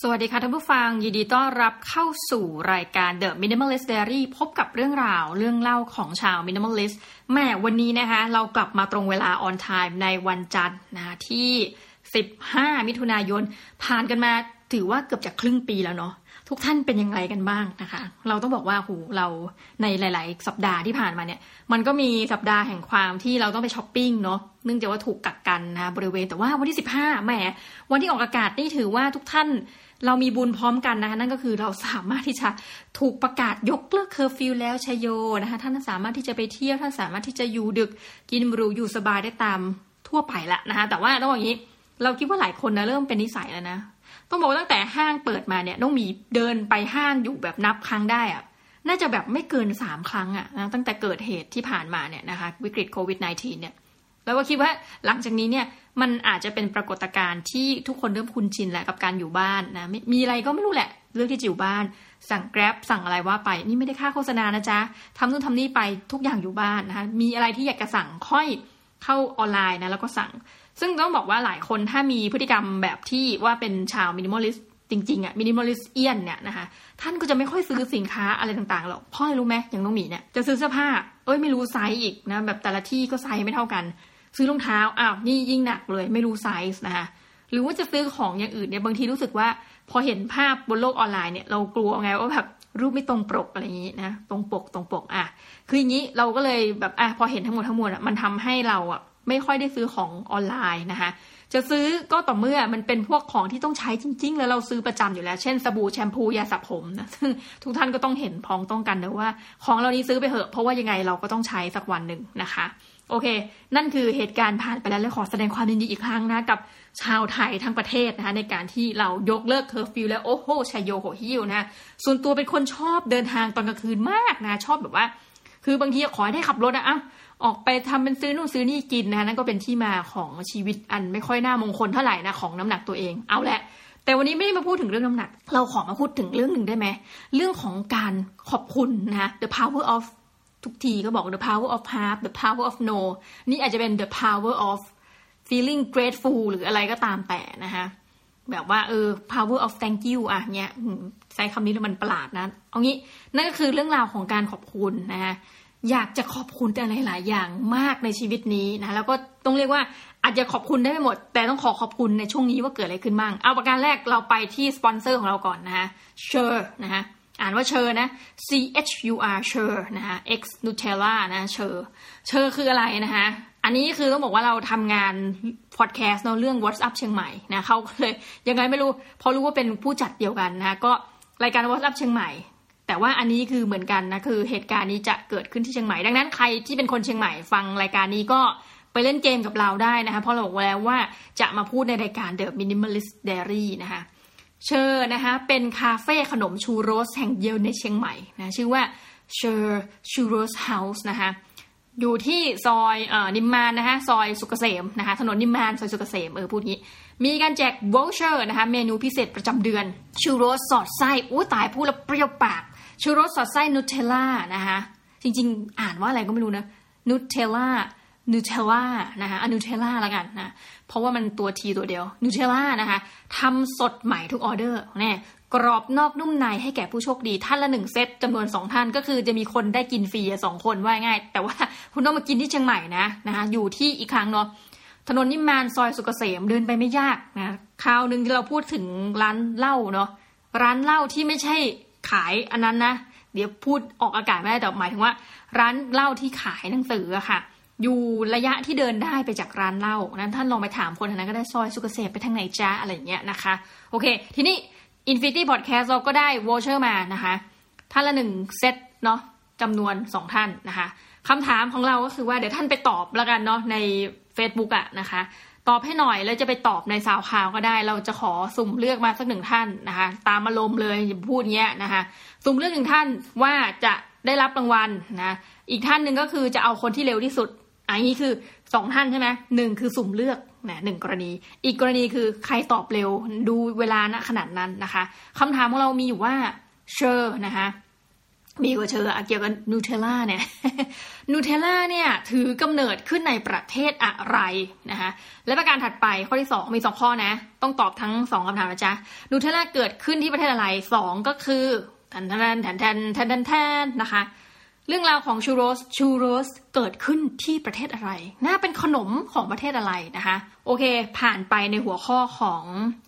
สวัสดีค่ะท่านผู้ฟัง ยินดีต้อนรับเข้าสู่รายการ The Minimalist Diary พบกับเรื่องราวเรื่องเล่าของชาว Minimalist แม่วันนี้นะคะ เรากลับมาตรงเวลา on time ในวันจันทร์นะที่ 15 มิถุนายน ผ่านกันมาถือว่าเกือบจะครึ่งปีแล้วเนาะทุกท่านเป็นยังไงกันบ้างนะคะ เราต้องบอกว่าหูเราในหลาย ๆ สัปดาห์ที่ผ่านมาเนี่ย มันก็มีสัปดาห์แห่งความที่เราต้องไปช้อปปิ้งเนาะเนื่องจากว่าถูกกักกันนะบริเวณแต่ว่าวันที่ 15แหมวันที่ออกอากาศนี่ถือว่าทุกท่าน เรามีบุญพร้อมกันนะคะนั่นก็คือเราสามารถที่จะถูกประกาศยกเลิกเคอร์ฟิวแล้วไชโยนะคะท่านสามารถที่จะไปเที่ยวท่านสามารถที่จะอยู่ดึกกินหรูอยู่สบายได้ตามทั่วไปละนะคะแต่ว่าต้องบอกอย่างนี้เราคิดว่าหลายคนนะเริ่มเป็นนิสัยแล้วนะต้องบอกตั้งแต่ห้างเปิดมาเนี่ยต้องมีเดินไปห้างอยู่แบบนับครั้งได้อะน่าจะแบบไม่เกินสามครั้งอะนะตั้งแต่เกิดเหตุที่ผ่านมาเนี่ยนะคะวิกฤตโควิด -19 เนี่ย แล้วก็คิดว่าหลังจากนี้เนี่ยมันอาจจะเป็นปรากฏการณ์ที่ทุกคนเริ่มคุ้นชินแล้วกับการอยู่บ้านนะมีอะไรก็ไม่รู้แหละเรื่องที่จะอยู่บ้าน สั่ง Grab สั่งอะไรว่าไป นี่ไม่ได้ค่าโฆษณานะจ๊ะทำนู่นทำนี่ไปทุกอย่างอยู่บ้านนะคะมีอะไรที่อยากจะสั่งค่อยเข้าออนไลน์นะแล้วก็สั่ง ซึ่งต้องบอกว่าหลายคนถ้ามีพฤติกรรมแบบที่ว่าเป็นชาว minimalist จริงๆอะ minimalistian เนี่ยนะคะท่านก็จะไม่ค่อยซื้อสินค้าอะไรต่างๆหรอกเพราะรู้ไหมอย่างน้องหมีเนี่ยจะซื้อเสื้อผ้า เอ้ยไม่รู้ไซส์อีกนะแบบแต่ละที่ก็ไซส์ไม่เท่ากัน ซื้อรองเท้าอ้าวนี่ยิ่งหนักเลยไม่รู้ไซส์นะคะหรือว่าจะซื้อของอย่างอื่นเนี่ยบางทีรู้สึกว่า พอเห็นภาพบนโลกออนไลน์เนี่ยเรากลัวไงว่าแบบรูปไม่ตรงปกอะไรอย่างนี้นะตรงปกตรงปกอะคืออย่างนี้เราก็เลยแบบอะพอเห็นทั้งหมดทั้งมวลอะมันทำให้เราอะไม่ค่อยได้ซื้อของออนไลน์นะคะจะซื้อก็ต่อเมื่อมันเป็นพวกของที่ต้องใช้จริง ๆ แล้วเราซื้อประจำอยู่แล้ว เช่นสบู่แชมพูยาสระผมนะซึ่งทุกท่านก็ต้องเห็นพ้องต้องกันนะว่า ของเรานี้ซื้อไปเหอะเพราะว่ายังไงเราก็ต้องใช้สักวันหนึ่งนะคะ โอเค นั่นคือเหตุการณ์ผ่านไปแล้วและขอแสดงความยินดีอีกครั้งนะ กับชาวไทยทั้งประเทศนะคะในการที่เรายกเลิกเคอร์ฟิวแล้วโอ้โหไชโยโห่ฮิ้วนะส่วนตัวเป็นคนชอบเดินทางตอนกลางคืนมากนะ ชอบแบบว่า คือบางทีขอให้ได้ขับรถนะอะออกไปทำเป็นซื้อนู่นซื้อนี่กินนะนั่นก็เป็นที่มาของชีวิตอันไม่ค่อยน่ามงคลเท่าไหร่นะของน้ำหนักตัวเองเอาแหละแต่วันนี้ไม่ได้มาพูดถึงเรื่องน้ำหนัก เราขอมาพูดถึงเรื่องหนึ่งได้ไหม เรื่องของการขอบคุณนะ the power of ทุกทีก็บอก the power of have the power of no นี่อาจจะเป็น the power of feeling grateful หรืออะไรก็ตามแต่นะคะแบบว่าเออ power of thank you อะเนี้ยใช้คำนี้แล้วมันประหลาดนะ เอางี้นั่นก็คือเรื่องราวของการขอบคุณนะคะอยากจะขอบคุณแต่หลาย ๆ อย่างมากในชีวิตนี้นะ แล้วก็ต้องเรียกว่าอาจจะขอบคุณได้ไม่หมด แต่ต้องขอขอบคุณในช่วงนี้ว่าเกิดอะไรขึ้นบ้าง เอาประการแรกเราไปที่สปอนเซอร์ของเราก่อนนะคะ Chur นะคะ อ่านว่าเชอร์นะ C H U R เชอร์นะคะ X Nutella นะเชอร์เชอร์คืออะไรนะคะอันนี้คือต้องบอกว่าเราทำงานพอดแคสต์เนาะเรื่อง WhatsApp เชียงใหม่นะเขาเลยยังไงไม่รู้พอรู้ว่าเป็นผู้จัดเดียวกันนะก็รายการ WhatsApp เชียงใหม่ แต่ว่าอันนี้คือเหมือนกันนะคือเหตุการณ์นี้จะเกิดขึ้นที่เชียงใหม่ ดังนั้นใครที่เป็นคนเชียงใหม่ฟังรายการนี้ก็ไปเล่นเกมกับเราได้นะคะเพราะเราบอกแล้วว่าจะมาพูดในรายการ The Minimalist Diary นะคะ เชอร์นะคะเป็นคาเฟ่ขนมชูโรสแห่งเดียวในเชียงใหม่นะชื่อว่าเชอร์ Churros House นะคะอยู่ที่ซอยเอ่อนิมมานนะคะซอยสุกเกษมนะคะถนนนิมมานซอยสุกเกษมเออพูดงี้ มีการแจก voucher นะคะเมนูพิเศษประจำเดือน ชูโรสสอดไส้อุ๊ยตายพูดแล้วเปรี้ยวปาก ชูโรสสอดไส้นูเทลล่านะคะจริงๆ อ่านว่าอะไรก็ไม่รู้นะนูเทลล่า นูเทลล่านะคะอนูเทลล่าละกันนะ เพราะว่ามันตัวทีตัวเดียวนูเทลล่านะคะทำสดใหม่ทุกออเดอร์แน่กรอบนอกนุ่มในให้แก่ผู้โชคดีท่านละหนึ่งเซตจำนวนสองท่านก็คือจะมีคนได้กินฟรีสองคนว่าง่าย แต่ว่าคุณต้องมากินที่เชียงใหม่นะนะคะอยู่ที่อีกครั้งเนาะถนนนิมมานซอยสุกเกษมเดินไปไม่ยากนะคราวหนึ่งที่เราพูดถึงร้านเหล้าเนาะร้านเหล้าที่ไม่ใช่ขายอันนั้นนะเดี๋ยวพูดออกอากาศไม่ได้แต่หมายถึงว่า ร้านเหล้าที่ขายหนังสืออะค่ะ อยู่ระยะที่เดินได้ไปจากร้านเหล้านั้นท่านลองไปถามคนนั้นก็ได้ซอยสุกเกษมไปทางไหนจ้าอะไรเงี้ยนะคะ โอเค ทีนี้ Infinity Podcast เราก็ได้วอเชอร์มานะคะ ท่านละหนึ่งเซตเนาะจำนวนสองท่านนะคะคำถามของเราก็คือว่าเดี๋ยวท่านไปตอบแล้วกันเนาะใน Facebook อะนะคะ ตอบให้หน่อยแล้วจะไปตอบในสาวข่าวก็ได้ เราจะขอสุ่มเลือกมาสักหนึ่งท่านนะคะ ตามอารมณ์เลยอย่าพูดเงี้ยนะคะ สุ่มเลือกหนึ่งท่านว่าจะได้รับรางวัลนะ อีกท่านหนึ่งก็คือจะเอาคนที่เร็วที่สุด อันนี้คือสองท่านใช่ไหมหนึ่งคือสุ่มเลือกนะหนึ่งกรณี อีกกรณีคือใครตอบเร็วดูเวลาณขนาดนั้นนะคะคำถามของเรามีอยู่ว่าเชอร์นะคะมีกว่าเชอร์เกี่ยวกับนูเทลล่าเนี่ยนูเทลล่าเนี่ยถือกำเนิดขึ้นในประเทศอะไรนะคะและประการถัดไปข้อที่สองมีสองข้อนะ ต้องตอบทั้งสองคำถามนะจ๊ะนูเทลล่าเกิดขึ้นที่ประเทศอะไรสองก็คือทันทันทันทันทันทันทันนะคะ เรื่องราวของชูโรสชูโรสเกิดขึ้นที่ประเทศอะไร น่าเป็นขนมของประเทศอะไรนะคะ โอเค ผ่านไปในหัวข้อของ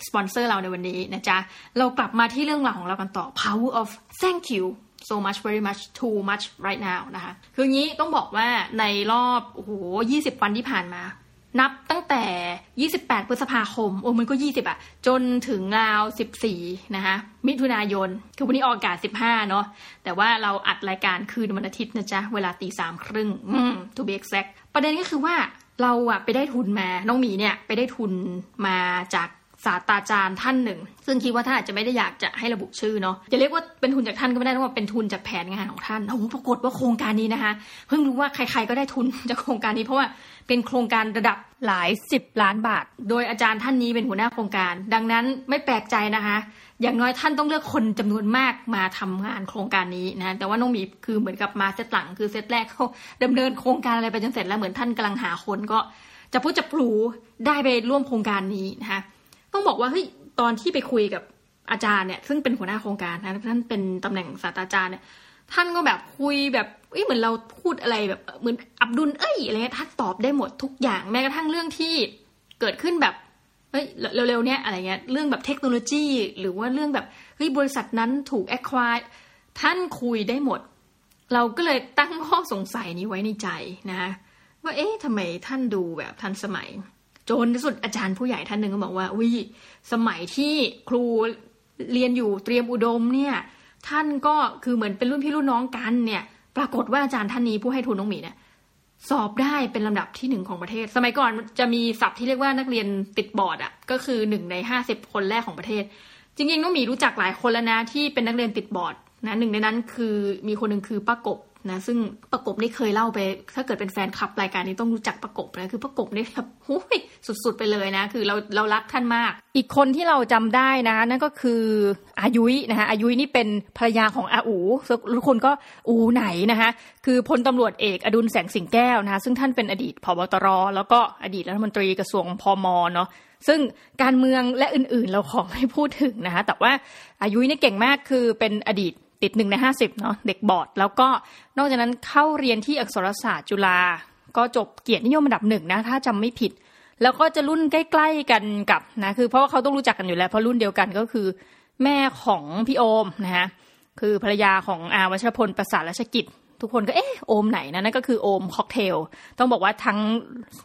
สปอนเซอร์เราในวันนี้นะจ๊ะ เรากลับมาที่เรื่องราวของเรากันต่อ power of thank you so much very much too much right now นะคะ คืองี้ต้องบอกว่าในรอบโอ้โห20 วันที่ผ่านมา นับตั้งแต่ 28 พฤษภาคม โอ้มันก็ 20อะจนถึงราว 14 นะคะ มิถุนายน คือวันนี้ออกอากาศ 15 เนาะ แต่ว่าเราอัดรายการคืนวันอาทิตย์นะจ๊ะ เวลาตีสามครึ่ง อืม to be exact ประเด็นก็คือว่าเราอะไปได้ทุนมา น้องหมีเนี่ย ไปได้ทุนมาจาก ศาสตราจารย์ท่านหนึ่ง ซึ่งคิดว่าท่านอาจจะไม่ได้อยากจะให้ระบุชื่อเนาะจะเรียกว่าเป็นทุนจากท่านก็ไม่ได้ต้องว่าเป็นทุนจากแผนงานของท่านโอ้โหปรากฏว่าโครงการนี้นะคะ เพิ่งรู้ว่าใครๆก็ได้ทุนจากโครงการนี้เพราะว่าเป็นโครงการระดับหลายสิบล้านบาท โดยอาจารย์ท่านนี้เป็นหัวหน้าโครงการ ดังนั้นไม่แปลกใจนะคะ อย่างน้อยท่านต้องเลือกคนจำนวนมากมาทำงานโครงการนี้นะ แต่ว่าน้องมีคือเหมือนกับมาเซตหลังคือเซตแรกเขาดำเนินโครงการอะไรไปจนเสร็จแล้วเหมือนท่านกำลังหาคนก็จะพูดจะปลูได้ไปร่วมโครงการนี้นะคะ ต้องบอกว่าเฮ้ยตอนที่ไปคุยกับอาจารย์เนี่ย ซึ่งเป็นหัวหน้าโครงการนะท่านเป็นตำแหน่งศาสตราจารย์เนี่ยท่านก็แบบคุยแบบเอ้ยเหมือนเราพูดอะไรแบบเหมือนอับดุลเอ้ยอะไรเงี้ยท่านตอบได้หมดทุกอย่างแม้กระทั่งเรื่องที่เกิดขึ้นแบบเฮ้ยเร็วๆเนี้ยอะไรเงี้ยเรื่องแบบเทคโนโลยี หรือว่าเรื่องแบบเฮ้ยบริษัทนั้นถูกแอคควายท่านคุยได้หมด เราก็เลยตั้งข้อสงสัยนี้ไว้ในใจนะว่าเอ๊ะทำไมท่านดูแบบทันสมัย จนที่สุดอาจารย์ผู้ใหญ่ท่านหนึ่งก็บอกว่าวิสมัยที่ครูเรียนอยู่เตรียมอุดมเนี่ย ท่านก็คือเหมือนเป็นรุ่นพี่รุ่นน้องกันเนี่ย ปรากฏว่าอาจารย์ท่านนี้ผู้ให้ทุนน้องหมีเนี่ยสอบได้เป็นลำดับที่หนึ่งของประเทศ สมัยก่อนจะมีศัพท์ที่เรียกว่านักเรียนติดบอร์ดอะก็คือหนึ่งในห้าสิบคนแรกของประเทศ จริงๆน้องหมีรู้จักหลายคนแล้วนะที่เป็นนักเรียนติดบอร์ดนะหนึ่งในนั้นคือมีคนหนึ่งคือป้ากบนะซึ่งประกบนี่เคยเล่าไป ถ้าเกิดเป็นแฟนคลับรายการนี้ต้องรู้จักประกบนะคือประกบนี่แบบโอ้ยสุดๆไปเลยนะ คือเราเรารักท่านมาก อีกคนที่เราจำได้นะนั่นก็คืออายุยนะคะอายุยนี่เป็นภรรยาของอาอูทุกคนก็อูไหนนะคะคือพลตำรวจเอกอดุลแสงสิงแก้วนะคะซึ่งท่านเป็นอดีตผบตร แล้วก็อดีตรัฐมนตรีกระทรวงพมเนาะซึ่งการเมืองและอื่นๆเราขอไม่พูดถึงนะคะแต่ว่าอายุยนี่เก่งมากคือเป็นอดีต ติดหนึ่งในห้าสิบเนาะเด็กบอด แล้วก็นอกจากนั้นเข้าเรียนที่อักษรศาสตร์จุฬาก็จบเกียรตินิยมอันดับหนึ่งนะถ้าจำไม่ผิด แล้วก็จะรุ่นใกล้ ๆกันกับนะคือเพราะว่าเขาต้องรู้จักกันอยู่แล้วเพราะรุ่นเดียวกันก็คือ แม่ของพี่โอมนะฮะคือภรรยาของอาวัชรพลประสาทราชกิจ ทุกคนก็เอ๊ะโอมไหนนะนั่นก็คือโอมค็อกเทลต้องบอกว่าทั้ง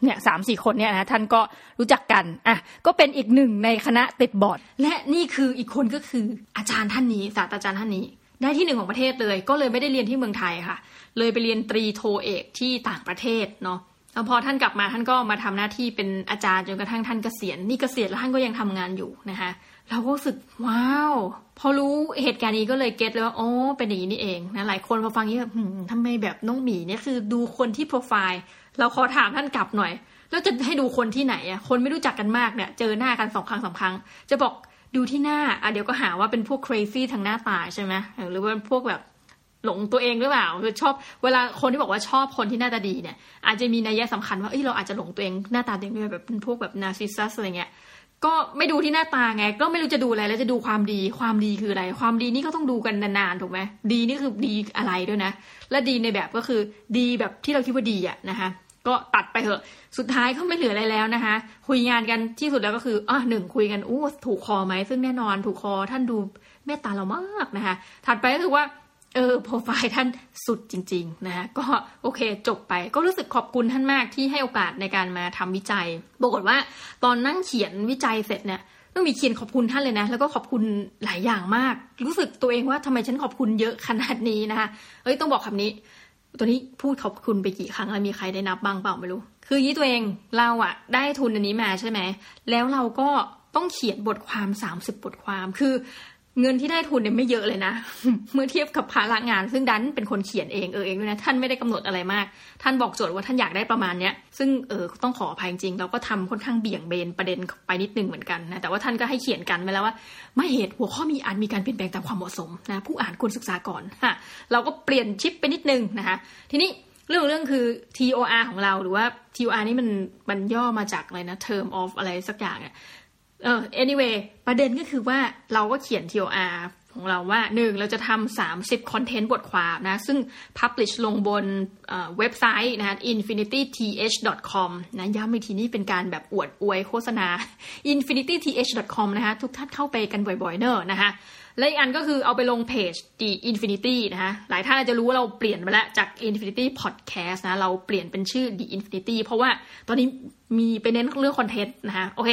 เนี่ยสามสี่คนเนี่ยนะท่านก็รู้จักกันอะก็เป็นอีกหนึ่งในคณะติดบอร์ดและนี่คืออีกคนก็คืออาจารย์ท่านนี้ศาสตราจารย์ท่านนี้ ได้ที่หนึ่งของประเทศเลย ก็เลยไม่ได้เรียนที่เมืองไทยค่ะ เลยไปเรียนตรีโทเอกที่ต่างประเทศเนาะแล้วพอท่านกลับมาท่านก็มาทำหน้าที่เป็นอาจารย์จนกระทั่งท่านเกษียณนี่เกษียณแล้วท่านก็ยังทำงานอยู่นะคะเราก็รู้สึกว้าว พอรู้เหตุการณ์นี้ก็เลย get เลยว่าโอ้เป็นอย่างนี้นี่เองนะหลายคนพอฟังนี้แบบทำไมแบบน้องหมีเนี่ยคือดูคนที่โปรไฟล์ เราขอถามท่านกลับหน่อย แล้วจะให้ดูคนที่ไหนอะคนไม่รู้จักกันมากเนี่ย เจอหน้ากันสองครั้งสาครั้ง จะบอก ดูที่หน้าอะเดี๋ยวก็หาว่าเป็นพวก crazy ทางหน้าตาใช่ไหมหรือว่าพวกแบบหลงตัวเองหรือเปล่าคือชอบเวลาคนที่บอกว่าชอบคนที่หน้าตาดีเนี่ย อาจจะมีนัยยะสำคัญว่าเอ้ยเราอาจจะหลงตัวเองหน้าตาตัวเองด้วยแบบเป็นพวกแบบนาร์ซิสซัสอะไรเงี้ยก็ไม่ดูที่หน้าตาไง ก็ไม่รู้จะดูอะไรแล้วจะดูความดีความดีคืออะไร ความดีนี่ก็ต้องดูกันนานๆถูกไหมดีนี่คือดีอะไรด้วยนะ และดีในแบบก็คือดีแบบที่เราคิดว่าดีอะนะคะ ก็ตัดไปเถอะ สุดท้ายก็ไม่เหลืออะไรแล้วนะคะ คุยงานกันที่สุดแล้วก็คืออะหนึ่งคุยกันอู้ถูกคอไหมซึ่งแน่นอนถูกคอท่านดูเมตตาเรามากนะคะ ถัดไปก็คือว่าเออโปรไฟล์ท่านสุดจริง ๆ นะคะก็โอเคจบไปก็รู้สึกขอบคุณท่านมากที่ให้โอกาสในการมาทำวิจัยปรากฏว่าตอนนั่งเขียนวิจัยเสร็จเนี่ยต้องมีเขียนขอบคุณท่านเลยนะ แล้วก็ขอบคุณหลายอย่างมาก รู้สึกตัวเองว่าทำไมฉันขอบคุณเยอะขนาดนี้นะคะเอ้ยต้องบอกคำนี้ ตัวนี้พูดขอบคุณไปกี่ครั้งแล้วมีใครได้นับบ้างเปล่าไม่รู้ คือยี่ตัวเองเราอะได้ทุนอันนี้มาใช่ไหม แล้วเราก็ต้องเขียนบทความ 30 บทความ คือ เงินที่ได้ทุนเนี่ยไม่เยอะเลยนะ เมื่อเทียบกับภาระงาน ซึ่งดันเป็นคนเขียนเองเออเองด้วยนะ ท่านไม่ได้กำหนดอะไรมาก ท่านบอกโจทย์ว่าท่านอยากได้ประมาณเนี้ย ซึ่งเออต้องขออภัยจริง เราก็ทำค่อนข้างเบี่ยงเบนประเด็นไปนิดนึงเหมือนกันนะ แต่ว่าท่านก็ให้เขียนกันไปแล้วว่า ไม่เหตุหัวข้อมีอาจมีการเปลี่ยนแปลงตามความเหมาะสมนะ ผู้อ่านควรศึกษาก่อนฮะเราก็เปลี่ยนชิปไปนิดนึงนะคะ ทีนี้เรื่องเรื่องคือ TOR ของเราหรือว่า TOR นี่มันมันย่อมาจากอะไรนะ term of อะไรสักอย่างอะ เออ anyway ประเด็นก็คือว่าเราก็เขียน TOR ของเราว่าหนึ่งเราจะทำสามสิบคอนเทนต์บทความนะ ซึ่ง publish ลงบนเว็บไซต์นะ infinityth.com นะย้ำอีกทีนี้เป็นการแบบอวดอวยโฆษณา infinityth.com นะคะทุกท่านเข้าไปกันบ่อยๆเนอะนะคะและอีกอันก็คือเอาไปลงเพจ The Infinity นะคะหลายท่านอาจจะรู้ว่าเราเปลี่ยนไปแล้วจาก Infinity Podcast นะ เราเปลี่ยนเป็นชื่อ The Infinity เพราะว่าตอนนี้มีไปเน้นเรื่องคอนเทนต์นะคะโอเค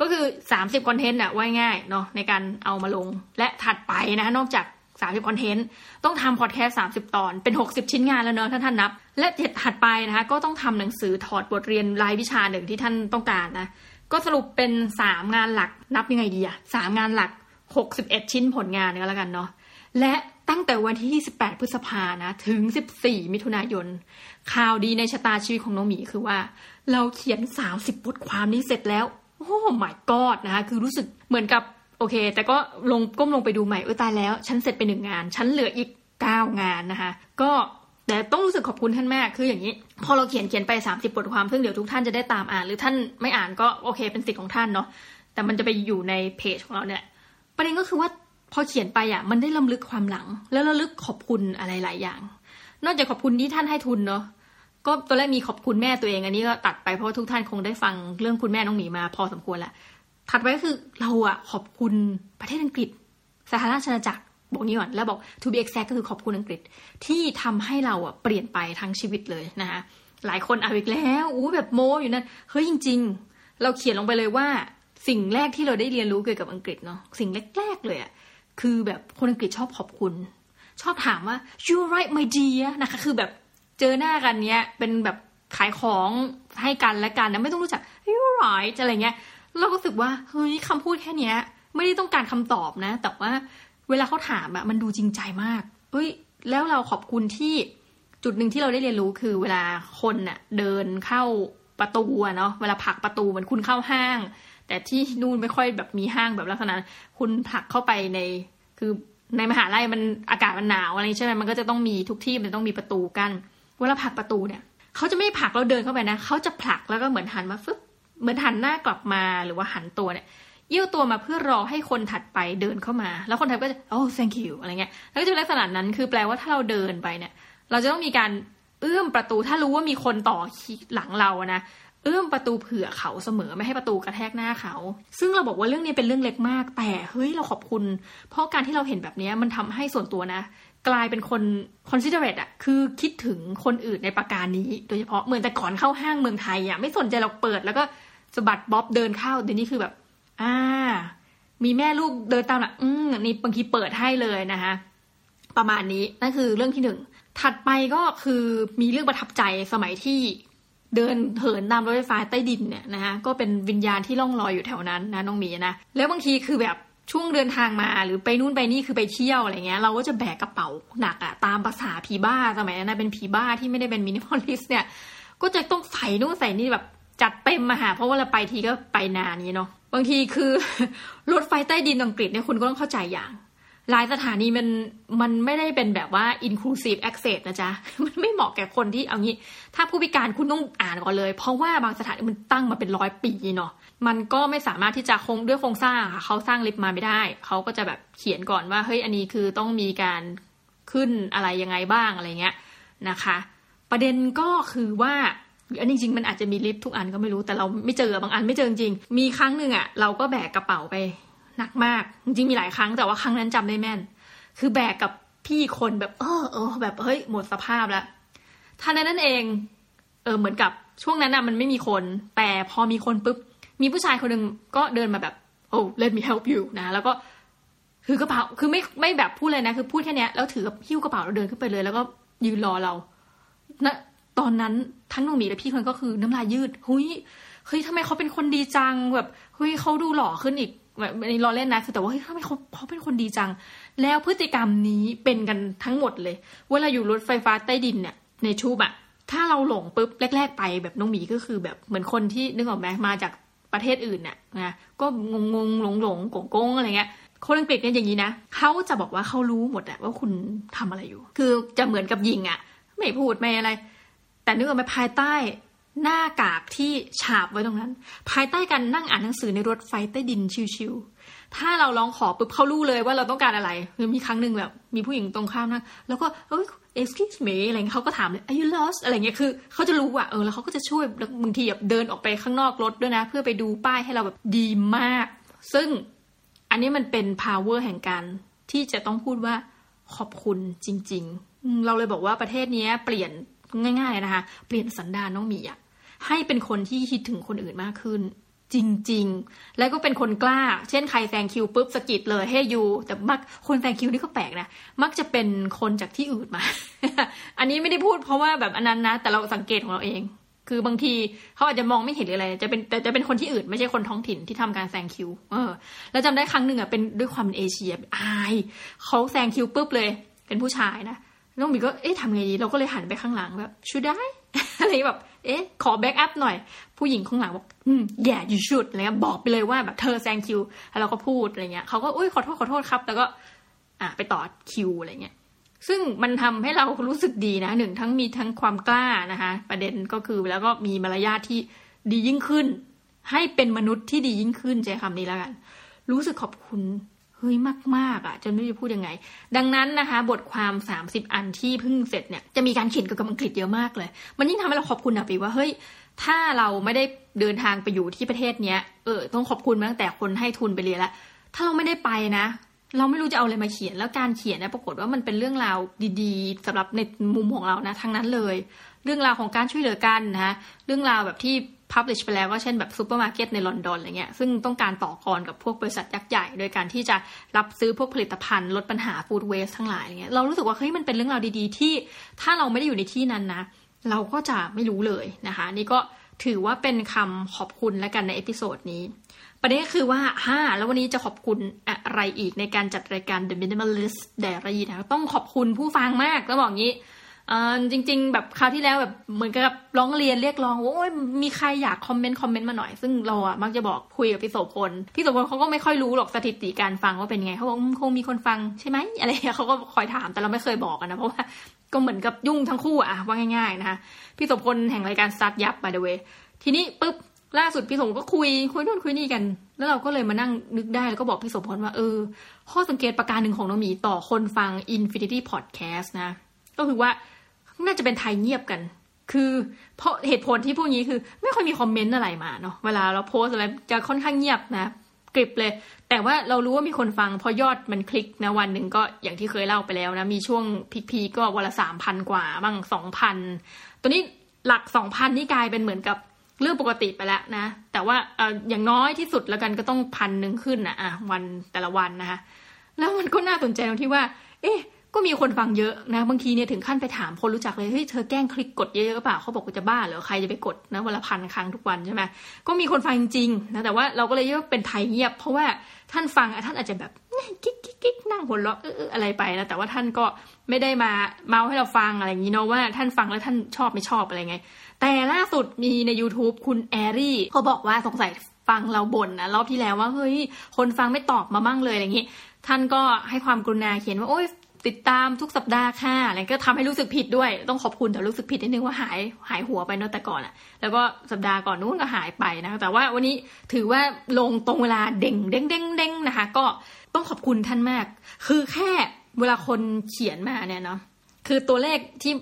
ก็คือ 30 คอนเทนต์อะว่าง่ายเนาะในการเอามาลงและถัดไปนะ นอกจาก 30 คอนเทนต์ ต้องทำพอดแคสต์30 ตอนเป็น 60 ชิ้นงานแล้วเนาะถ้าท่านนับ และถัดไปนะคะ ก็ต้องทำหนังสือถอดบทเรียนรายวิชาหนึ่งที่ท่านต้องการนะ ก็สรุปเป็น 3 งานหลักนับยังไงดีอะสามงานหลัก 61 ชิ้นผลงานก็แล้วกันเนาะและตั้งแต่วันที่ 28 พฤษภานะ ถึง 14 มิถุนายน ข่าวดีในชะตาชีวิตของน้องหมีคือว่า เราเขียน 30 บทความนี้เสร็จแล้ว โอ้ my god นะคะคือรู้สึกเหมือนกับโอเค แต่ก็ลงก้มลงไปดูใหม่เออตายแล้ว ฉันเสร็จไปหนึ่งงาน ฉันเหลืออีกเก้างานนะคะ ก็แต่ต้องรู้สึกขอบคุณท่านมากคืออย่างนี้ พอเราเขียนเขียนไป 30 บทความ ซึ่งเดี๋ยวทุกท่านจะได้ตามอ่าน หรือท่านไม่อ่านก็โอเคเป็นสิทธิ์ของท่านเนาะแต่มันจะไปอยู่ในเพจของเราเนี่ยประเด็นก็คือว่าพอเขียนไปอะมันได้ลำลึกความหลัง แล้วระลึกขอบคุณอะไรหลายอย่าง นอกจากขอบคุณที่ท่านให้ทุนเนาะ ก็ตอนแรกมีขอบคุณแม่ตัวเองอันนี้ก็ตัดไปเพราะทุกท่านคงได้ฟังเรื่องคุณแม่น้องหมีมาพอสมควรแล้วถัดไปก็คือเราอะขอบคุณประเทศอังกฤษสหราชอาณาจักรบอกนี้ก่อนแล้วบอก to be exact ก็คือขอบคุณอังกฤษที่ทำให้เราอะเปลี่ยนไปทั้งชีวิตเลยนะคะหลายคนเอาอีกแล้วอู้แบบโมอยู่นั่นเฮ้ยจริง ๆ เราเขียนลงไปเลยว่าสิ่งแรกที่เราได้เรียนรู้เกี่ยวกับอังกฤษเนาะสิ่งแรกๆเลยอะคือแบบคนอังกฤษชอบขอบคุณ ชอบถามว่า you right my dear นะคะ คือแบบ เจอหน้ากันเนี้ย เป็นแบบขายของให้กันและกันนะไม่ต้องรู้จัก you right อะไรเงี้ยเราก็รู้สึกว่าเฮ้ยคำพูดแค่เนี้ย ไม่ได้ต้องการคำตอบนะ แต่ว่าเวลาเขาถามอะมันดูจริงใจมากเฮ้ย แล้วเราขอบคุณที่จุดหนึ่งที่เราได้เรียนรู้คือเวลาคนน่ะเดินเข้าประตูเนาะเวลาผลักประตูเหมือนคุณเข้าห้าง แต่ที่นู่นไม่ค่อยแบบมีห้างแบบลักษณะ คุณผลักเข้าไปในคือในมหาลัยมันอากาศมันหนาวอะไรใช่ไหมมันก็จะต้องมีทุกที่มันต้องมีประตูกั้น เวลาผลักประตูเนี่ยเขาจะไม่ผลักเราเดินเข้าไปนะเขาจะผลักแล้วก็เหมือนหันมาฟึบเหมือนหันหน้ากลับมาหรือว่าหันตัวเนี่ยเยี่ยวตัวมาเพื่อรอให้คนถัดไปเดินเข้ามา แล้วคนถัดก็จะโอ้ thank you อะไรเงี้ยแล้วก็จะเป็นลักษณะนั้นคือแปลว่าถ้าเราเดินไปเนี่ย เราจะต้องมีการเอื้อมประตูถ้ารู้ว่ามีคนต่อหลังเรานะเอื้อมประตูเผื่อเขาเสมอไม่ให้ประตูกระแทกหน้าเขา ซึ่งเราบอกว่าเรื่องนี้เป็นเรื่องเล็กมาก แต่เฮ้ยเราขอบคุณ เพราะการที่เราเห็นแบบนี้มันทำให้ส่วนตัวนะ กลายเป็นคน considerate อะคือคิดถึงคนอื่นในประการนี้ โดยเฉพาะเหมือนแต่ก่อนเข้าห้างเมืองไทยอะไม่สนใจเราเปิดแล้วก็สะบัดบ๊อบเดินเข้าเดี๋ยวนี้คือแบบ อ่า มีแม่ลูกเดินตามหลังอืมนี่บางทีเปิดให้เลยนะคะประมาณนี้นั่นคือเรื่องที่หนึ่งถัดไปก็คือมีเรื่องประทับใจสมัยที่เดินเหินตามรถไฟฟ้าใต้ดินเนี่ยนะคะก็เป็นวิญญาณที่ล่องลอยอยู่แถวนั้นนะน้องมีนะแล้วบางทีคือแบบ ช่วงเดินทางมาหรือไปนู่นไปนี่คือไปเที่ยวอะไรเงี้ย เราก็จะแบกกระเป๋าหนักอะตามภาษาผีบ้าสมัยนั้นนะเป็นผีบ้าที่ไม่ได้เป็น minimalist เนี่ย ก็จะต้องใส่นู่นใส่นี่แบบจัดเต็มมาหาเพราะว่าเราไปทีก็ไปนานนี้เนาะบางทีคือรถไฟใต้ดินอังกฤษเนี่ยคุณก็ต้องเข้าใจอย่างหลายสถานีมันมันไม่ได้เป็นแบบว่า inclusive access นะจ๊ะ มันไม่เหมาะแก่คนที่เอางี้ ถ้าผู้พิการคุณต้องอ่านก่อนเลย เพราะว่าบางสถานีมันตั้งมาเป็นร้อยปีเนาะ มันก็ไม่สามารถที่จะคงด้วยโครงสร้างค่ะเขาสร้างลิฟต์มาไม่ได้ เขาก็จะแบบเขียนก่อนว่าเฮ้ยอันนี้คือต้องมีการขึ้นอะไรยังไงบ้างอะไรเงี้ยนะคะ ประเด็นก็คือว่าอันจริงๆมันอาจจะมีลิฟต์ทุกอันก็ไม่รู้แต่เราไม่เจอบางอันไม่เจอจริงมีครั้งหนึ่งอะ่ะเราก็แบกกระเป๋าไปหนักมาก จริงๆมีหลายครั้งแต่ว่าครั้งนั้นจำได้แม่น คือแบกกับพี่คนแบบเออเออแบบเฮ้ยหมดสภาพแล้วท่านนั้นเอง เออเหมือนกับช่วงนั้นน่ะมันไม่มีคน แต่พอมีคนปุ๊บ มีผู้ชายคนหนึ่งก็เดินมาแบบ โอ้ let me help you นะ แล้วก็ถือกระเป๋า คือไม่ไม่แบบพูดเลยนะ คือพูดแค่นี้แล้วถือหิ้วกระเป๋าแล้วเดินขึ้นไปเลย แล้วก็ยืนรอเรานะตอนนั้นทั้งน้องหมีและพี่คนก็คือน้ำลายยืดเฮ้ยเฮ้ยทำไมเขาเป็นคนดีจังแบบเฮ้ยเขาดูหล่อขึ้นอีกอันนี้รอเล่นนะ คือแต่ว่าเฮ้ยทำไมเขาเขาเป็นคนดีจัง แล้วพฤติกรรมนี้เป็นกันทั้งหมดเลยเวลาอยู่รถไฟฟ้าใต้ดินเนี่ยในชูบอะถ้าเราหลงปุ๊บแรก ๆ ไปแบบน้องหมีก็คือแบบเหมือนคนที่นึกออกไหมมาจาก ประเทศอื่นเนี่ยนะก็งงงหลงหลงโกงโกงอะไรเงี้ยคนอังกฤษเนี่ยอย่างนี้นะเขาจะบอกว่าเขารู้หมดอะว่าคุณทำอะไรอยู่ คือจะเหมือนกับยิงอะไม่พูดไม่อะไร แต่นึกออกไหมภายใต้หน้ากากที่ฉาบไว้ตรงนั้น ภายใต้การนั่งอ่านหนังสือในรถไฟใต้ดินชิวๆถ้าเราลองขอปุ๊บเขารู้เลยว่าเราต้องการอะไรคือมีครั้งหนึ่งแบบ มีผู้หญิงตรงข้ามนั่งแล้วก็เอ้ย excuse me อะไรเงี้ยเขาก็ถามเลย are you lost อะไรเงี้ยคือเขาจะรู้อะเออแล้วเขาก็จะช่วยบางทีแบบเดินออกไปข้างนอกรถด้วยนะ เพื่อไปดูป้ายให้เราแบบดีมาก ซึ่งอันนี้มันเป็น power แห่งการที่จะต้องพูดว่าขอบคุณจริง ๆ เราเลยบอกว่าประเทศนี้เปลี่ยนง่าย ๆ นะคะ เปลี่ยนสันดานน้องมีอะให้เป็นคนที่คิดถึงคนอื่นมากขึ้น จริง ๆ แล้วก็เป็นคนกล้า เช่นใครแซงคิวปุ๊บสกิดเลยให้ยูแต่มักคนแซงคิวนี่ก็แปลกนะ มักจะเป็นคนจากที่อื่นมา อันนี้ไม่ได้พูดเพราะว่าแบบอันนั้นนะ แต่เราสังเกตของเราเอง คือบางทีเขาอาจจะมองไม่เห็นหรืออะไร จะเป็นแต่จะเป็นคนที่อื่นไม่ใช่คนท้องถิ่นที่ทำการแซงคิว เออ แล้วจำได้ครั้งหนึ่งอะเป็นด้วยความเอเชียอายเขาแซงคิวปุ๊บเลย เป็นผู้ชายนะน้องมีก็เอ๊ะทำไงดีเราก็เลยหันไปข้างหลังแบบ should I อะไรแบบเอ๊ะขอ backup หน่อย ผู้หญิงข้างหลังบอกอืม yeah you should อะไรเงี้ยบอกไปเลยว่าแบบเธอแซงคิวแล้วเราก็พูดอะไรเงี้ยเขาก็อุ้ยขอโทษขอโทษครับ แล้วก็ อะไปต่อคิวอะไรเงี้ยซึ่งมันทำให้เรารู้สึกดีนะหนึ่งทั้งมีทั้งความกล้านะคะ ประเด็นก็คือแล้วก็มีมารยาทที่ดียิ่งขึ้น ให้เป็นมนุษย์ที่ดียิ่งขึ้นใช้คำนี้แล้วกัน รู้สึกขอบคุณเฮ้ยมากๆอะจะไม่รู้จะพูดยังไง ดังนั้นนะคะ บทความ 30 อันที่เพิ่งเสร็จเนี่ยจะมีการเขียนเกี่ยวกับอังกฤษเยอะมากเลย มันยิ่งทำให้เราขอบคุณอะปีว่าเฮ้ย ถ้าเราไม่ได้เดินทางไปอยู่ที่ประเทศเนี้ย เออ ต้องขอบคุณมาตั้งแต่คนให้ทุนไปเรียนแล้วถ้าเราไม่ได้ไปนะ เราไม่รู้จะเอาอะไรมาเขียน แล้วการเขียนเนี่ยปรากฏว่ามันเป็นเรื่องราวดี ๆสำหรับในมุมของเรานะ ทั้งนั้นเลย เรื่องราวของการช่วยเหลือกันนะ เรื่องราวแบบที่ publish ไปแล้วก็เช่นแบบซูเปอร์มาร์เก็ตในลอนดอนอะไรเงี้ย ซึ่งต้องการต่อกรกับพวกบริษัทยักษ์ใหญ่ โดยการที่จะรับซื้อพวกผลิตภัณฑ์ลดปัญหา food waste ทั้งหลายอะไรเงี้ย เรารู้สึกว่าเฮ้ยมันเป็นเรื่องราวดี ๆ ที่ถ้าเราไม่ได้อยู่ในที่นั้นนะ เราก็จะไม่รู้เลยนะคะ นี่ก็ถือว่าเป็นคำขอบคุณแล้วกันใน episode นี้ ประเด็นก็คือว่าฮ่าแล้ววันนี้จะขอบคุณอะไรอีกในการจัดรายการ The Minimalist Diary นะต้องขอบคุณผู้ฟังมากแล้วบอกงี้ จริง ๆ แบบคราวที่แล้วแบบเหมือนกับร้องเรียนเรียกร้องว่าโอ้ยมีใครอยากคอมเมนต์คอมเมนต์มาหน่อย ซึ่งเราอะมักจะบอกคุยกับพี่โสพลพี่โสพลเขาก็ไม่ค่อยรู้หรอกสถิติการฟังว่าเป็นไงเขาบอกคงมีคนฟังใช่ไหมอะไรเขาก็คอยถามแต่เราไม่เคยบอกกันนะเพราะว่าก็เหมือนกับยุ่งทั้งคู่อะว่าง่าย ๆ นะคะพี่โสพลแห่งรายการซัดยับ by the way ทีนี้ปุ๊บล่าสุดพี่สมก็คุยคุยนู่นคุยนี่กัน แล้วเราก็เลยมานั่งนึกได้แล้วก็บอกพี่สมพลว่าเออ ข้อสังเกตประการหนึ่งของน้องหมีต่อคนฟัง Infinity Podcast นะ ก็คือว่า น่าจะเป็นไทยเงียบกัน คือเพราะเหตุผลที่พูดงี้คือ ไม่ค่อยมีคอมเมนต์อะไรมาเนาะเวลาเราโพสอะไรจะค่อนข้างเงียบนะกริบเลย แต่ว่าเรารู้ว่ามีคนฟัง พอยอดมันคลิกนะวันหนึ่งก็อย่างที่เคยเล่าไปแล้วนะมีช่วงพีคๆก็วันละสามพันกว่าบ้างสองพันตัวนี้หลักสองพันนี่กลายเป็นเหมือนกับเรื่องปกติไปแล้วนะ แต่ว่าออย่างน้อยที่สุดแล้วกันก็ต้องพันหนึ่งขึ้นนะอะวันแต่ละวันนะคะแล้วมันก็น่าสนใจตรงที่ว่า เอ๊ะ ก็มีคนฟังเยอะนะ บางทีเนี่ยถึงขั้นไปถามคนรู้จักเลยเฮ้ยเธอแกล้งคลิกกดเยอะหรือเปล่าเขาบอกว่าจะบ้าเหรอใครจะไปกดนะวันละพันครั้งทุกวันใช่ไหมก็มีคนฟังจริงๆนะแต่ว่าเราก็เลยเรียกว่าเป็นไทยเงียบ เพราะว่าท่านฟังท่านอาจจะแบบกิ๊กกิ๊กกิ๊กนั่งหัวเราะเอออะไรไปนะแต่ว่าท่านก็ไม่ได้มาเมาให้เราฟังอะไรอย่างนี้เนาะว่าท่านฟังแล้วท่านชอบไม่ชอบอะไรไง แต่ล่าสุดมีใน YouTube คุณแอรี่เขาบอกว่าสงสัยฟังเราบ่นนะรอบที่แล้วว่าเฮ้ยคนฟังไม่ตอบมามั่งเลยอะไรอย่างนี้ท่านก็ให้ความกรุณาเขียนว่าโอ้ย ติดตามทุกสัปดาห์ค่ะอะไรก็ทำให้รู้สึกผิดด้วย ต้องขอบคุณแต่รู้สึกผิดนิดนึงว่าหายหายหัวไปเนาะแต่ก่อนอะแล้วก็สัปดาห์ก่อนนู้นก็หายไปนะแต่ว่าวันนี้ถือว่าลงตรงเวลาเด้งเด้งเด้งเด้งนะคะ ก็ต้องขอบคุณท่านมาก คือแค่เวลาคนเขียนมาเนี่ยเนาะคือตัวเลขที่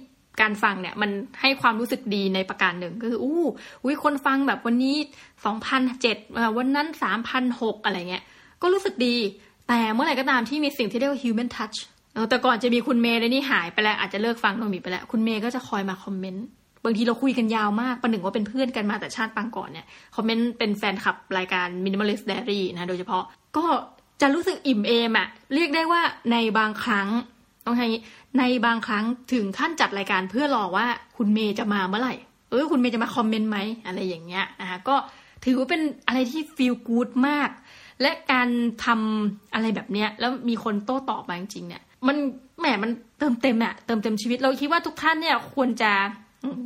การฟังเนี่ยมันให้ความรู้สึกดีในประการหนึ่งก็คืออู้อุ้คนฟังแบบวันนี้สองพันเจ็ดวันนั้นสามพันหกอะไรเงี้ยก็รู้สึกดีแต่เมื่อไหร่ก็ตามที่มีสิ่งที่เรียกว่า human touch แต่ก่อนจะมีคุณเมย์เลยนี่หายไปแล้วอาจจะเลิกฟังน้องมีไปแล้วคุณเมย์ก็จะคอยมาคอมเมนต์บางทีเราคุยกันยาวมากประหนึ่งว่าเป็นเพื่อนกันมาแต่ชาติปางก่อนเนี่ยคอมเมนต์เป็นแฟนคลับรายการ Minimalist Diary นะโดยเฉพาะก็จะรู้สึกอิ่มเอมอะเรียกได้ว่าในบางครั้งต้องใช้ในบางครั้งถึงขั้นจัดรายการเพื่อรอว่าคุณเมย์จะมาเมื่อไหร่เออคุณเมย์จะมาคอมเมนต์ไหมอะไรอย่างเงี้ยนะคะก็ถือว่าเป็นอะไรที่ฟีลกู๊ดมาก และการทำอะไรแบบเนี้ยแล้วมีคนโต้ตอบมาจริงๆเนี่ย มันแหมมันเติมเต็มอะเติมเต็มชีวิตเราคิดว่าทุกท่านเนี่ยควรจะ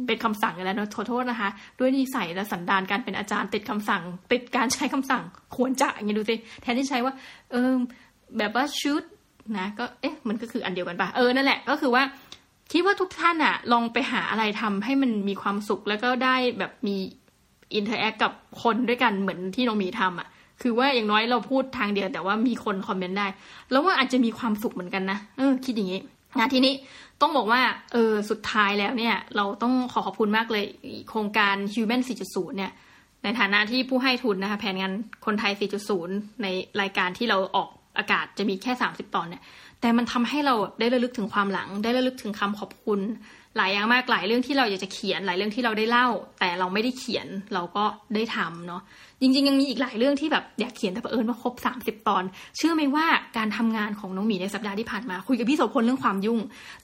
เป็นคำสั่งกันแล้วนะขอโทษนะคะ ด้วยนิสัยและสันดานการเป็นอาจารย์ติดคำสั่ง ติดการใช้คำสั่งควรจะอย่างนี้ดูสิแทนที่ใช้ว่า เออแบบว่าชุดนะก็เอ๊ะมันก็คืออันเดียวกันปะเออนั่นแหละก็คือว่า คิดว่าทุกท่านอะลองไปหาอะไรทำให้มันมีความสุขแล้วก็ได้แบบมีinteract กับคนด้วยกันเหมือนที่น้องหมีทำอะ คือว่าอย่างน้อยเราพูดทางเดียวแต่ว่ามีคนคอมเมนต์ได้ แล้วว่าอาจจะมีความสุขเหมือนกันนะเออคิดอย่างนี้นะทีนี้ต้องบอกว่าเออสุดท้ายแล้วเนี่ย เราต้องขอขอบคุณมากเลยโครงการ Human 4.0 เนี่ย ในฐานะที่ผู้ให้ทุนนะคะแผนงานคนไทย 4.0 ในรายการที่เราออกอากาศจะมีแค่ 30 ตอนเนี่ย แต่มันทำให้เราได้ระลึกถึงความหลัง ได้ระลึกถึงคำขอบคุณ หลายอย่างมากหลายเรื่องที่เราอยากจะเขียนหลายเรื่องที่เราได้เล่า แต่เราไม่ได้เขียนเราก็ได้ทำเนาะจริง ๆ ยังมีอีกหลายเรื่องที่แบบอยากเขียนแต่เผอิญว่าครบ 30 ตอน เชื่อไหมว่าการทำงานของน้องหมีในสัปดาห์ที่ผ่านมาคุยกับพี่โสพลเรื่องความยุ่ง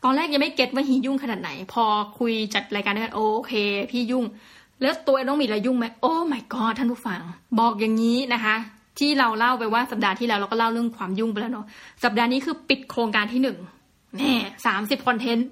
ตอนแรกยังไม่เก็ตว่าฮียุ่งขนาดไหน พอคุยจัดรายการด้วยกันโอเค พี่ยุ่ง แล้วตัวน้องหมีละยุ่งไหมโอ้ my god ท่านผู้ฟัง บอกอย่างนี้นะคะที่เราเล่าไปว่าสัปดาห์ที่แล้วเราก็เล่าเรื่องความยุ่งไปแล้วเนาะสัปดาห์นี้คือปิดโครงการที่หนึ่งแน่สามสิบคอนเทนต์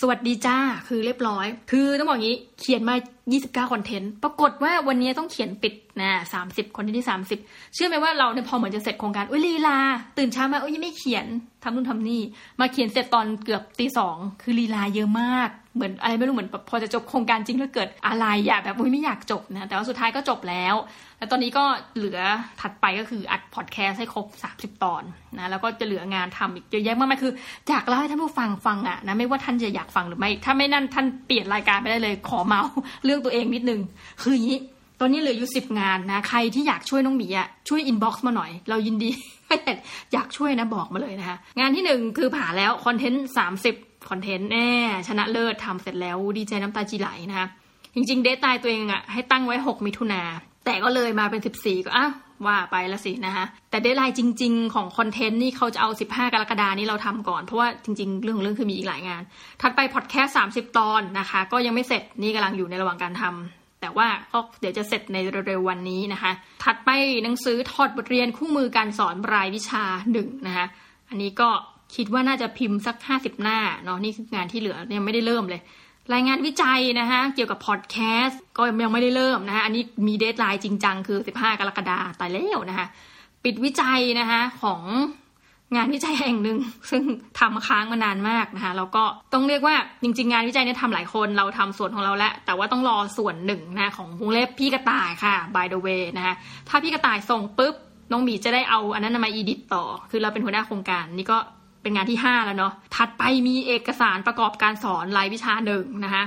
สวัสดีจ้าคือเรียบร้อย คือต้องบอกงี้เขียนมา 29 คอนเทนต์ ปรากฏว่าวันนี้ต้องเขียนปิดนะ30 คอนเทนต์ที่ 30 เชื่อไหมว่าเราเนี่ยพอเหมือนจะเสร็จโครงการอุ้ยลีลา ตื่นเช้ามาอุ้ยยังไม่เขียนทำนู่นทำนี่ มาเขียนเสร็จตอนเกือบตีสองคือลีลาเยอะมาก เหมือนอะไรไม่รู้เหมือนพอจะจบโครงการจริงแล้วเกิดอะไรอยากแบบอุ้ยไม่อยากจบนะแต่ว่าสุดท้ายก็จบแล้ว แล้วตอนนี้ก็เหลือถัดไปก็คืออัดพอดแคสต์ให้ครบ 30 ตอนนะแล้วก็จะเหลืองานทำอีกเยอะแยะมากมายคือจากเล่าให้ท่านผู้ฟังฟังอะนะไม่ว่าท่านจะอยากฟังหรือไม่ ถ้าไม่นั่นท่านเปลี่ยนรายการไปได้เลย ขอเมาท์เรื่องตัวเองนิดนึงคืออย่างนี้ตอนนี้เหลืออยู่สิบงานนะ ใครที่อยากช่วยน้องหมีอะช่วยอินบ็อกซ์มาหน่อย เรายินดี อยากช่วยนะบอกมาเลยนะคะ งานที่หนึ่งคือผ่าแล้วคอนเทนต์สามสิบ คอนเทนต์แน่ชนะเลิศทำเสร็จแล้วดีใจน้ำตาจิไหลนะคะจริง ๆ เดทตายตัวเองอะให้ตั้งไว้หกมิถุนาแต่ก็เลยมาเป็นสิบสี่ก็อะว่าไปละสินะคะแต่เดทไลน์จริง ๆ ของคอนเทนต์นี่เขาจะเอา 15 กรกฎานี้เราทำก่อน เพราะว่าจริง ๆ เรื่องเรื่องคือมีอีกหลายงาน ถัดไปพอดแคสต์30 ตอนนะคะ ก็ยังไม่เสร็จนี่กำลังอยู่ในระหว่างการทำแต่ว่าก็เดี๋ยวจะเสร็จในเร็วๆวันนี้นะคะ ถัดไปหนังสือถอดบทเรียนคู่มือการสอนรายวิชาหนึ่งนะคะอันนี้ก็ คิดว่าน่าจะพิมพ์สัก50หน้าเนาะนี่คืองานที่เหลือยังไม่ได้เริ่มเลย รายงานวิจัยนะคะเกี่ยวกับพอดแคสต์ก็ยังไม่ได้เริ่มนะคะอันนี้มี deadline จริงจังคือ 15 กรกฎาคมตายแล้วนะคะปิดวิจัยนะคะของงานวิจัยแห่งหนึ่งซึ่งทำค้างมานานมากนะคะแล้วก็ต้องเรียกว่าจริง ๆ งานวิจัยเนี่ยทำหลายคนเราทำส่วนของเราแล้ว แต่ว่าต้องรอส่วนหนึ่งนะของวงเล็บพี่กระต่ายค่ะ by the way นะคะถ้าพี่กระต่ายส่งปุ๊บน้องหมีจะได้เอาอันนั้นมา edit ต่อ คือเราเป็นหัวหน้าโครงการนี่ก็ เป็นงานที่ 5 แล้วเนาะถัดไปมีเอกสารประกอบการสอนรายวิชาหนึ่งนะคะ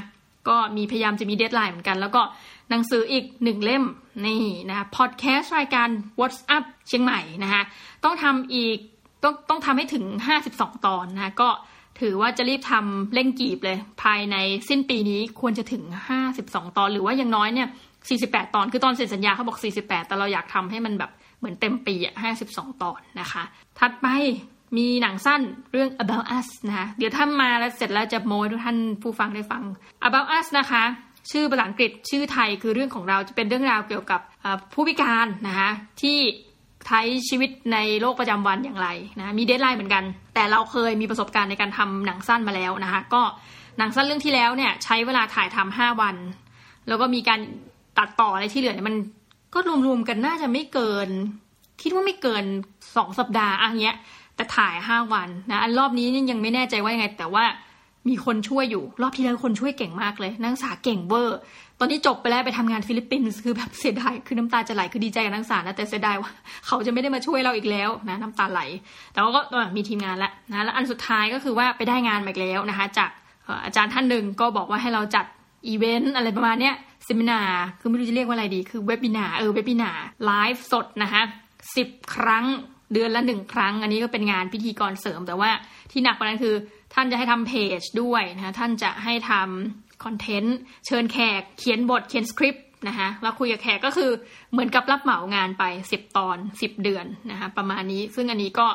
ก็มีพยายามจะมี deadline เหมือนกัน แล้วก็หนังสืออีกหนึ่งเล่มนี่นะคะพอดแคสต์รายการ What's Up เชียงใหม่นะคะต้องทำอีกต้องต้องทำให้ถึง 52 ตอนนะคะก็ถือว่าจะรีบทำเร่งกีบเลย ภายในสิ้นปีนี้ควรจะถึง 52 ตอน หรือว่าอย่างน้อยเนี่ย 48 ตอน คือตอนเซ็นสัญญาเขาบอก 48 แต่เราอยากทำให้มันแบบเหมือนเต็มปีอะ52 ตอนนะคะ ถัดไป มีหนังสั้นเรื่อง about us นะคะเดี๋ยวท่านมาแล้วเสร็จแล้วจะโม้ทุกท่านผู้ฟังได้ฟัง about us นะคะ ชื่อภาษาอังกฤษชื่อไทยคือเรื่องของเราจะเป็นเรื่องราวเกี่ยวกับผู้พิการนะคะที่ใช้ชีวิตในโลกประจำวันอย่างไรนะมีเดทไลน์เหมือนกัน แต่เราเคยมีประสบการณ์ในการทำหนังสั้นมาแล้วนะคะก็หนังสั้นเรื่องที่แล้วเนี่ยใช้เวลาถ่ายทำห้าวัน แล้วก็มีการตัดต่ออะไรที่เหลือเนี่ยมันก็รวมๆกันน่าจะไม่เกิน คิดว่าไม่เกินสองสัปดาห์อะไรเงี้ย แต่ถ่ายห้าวันนะอันรอบนี้ยังไม่แน่ใจว่ายังไง แต่ว่ามีคนช่วยอยู่ รอบที่แล้วคนช่วยเก่งมากเลยนักศึกษาเก่งเวอร์ ตอนนี้จบไปแล้วไปทำงานฟิลิปปินส์คือแบบเสียดายคือน้ำตาจะไหลคือดีใจกับนักศึกษานะแต่เสียดายว่าเขาจะไม่ได้มาช่วยเราอีกแล้วนะน้ำตาไหล แต่ว่าก็มีทีมงานแล้วนะแล้วอันสุดท้ายก็คือว่าไปได้งานมาอีกแล้วนะคะจากอาจารย์ท่านหนึ่งก็บอกว่าให้เราจัดอีเวนต์อะไรประมาณเนี้ย seminar คือไม่รู้จะเรียกว่าอะไรดี คือ webinar เออ webinar ไลฟ์สดนะคะสิบครั้ง เดือนละหนึ่งครั้ง อันนี้ก็เป็นงานพิธีกรเสริม แต่ว่าที่หนักกว่านั้นคือ ท่านจะให้ทำเพจด้วยนะคะท่านจะให้ทำคอนเทนต์เชิญแขกเขียนบทเขียนสคริปต์นะคะแล้วคุยกับแขกก็คือเหมือนกับรับเหมางานไปสิบตอนสิบเดือนนะคะประมาณนี้ซึ่งอันนี้ก็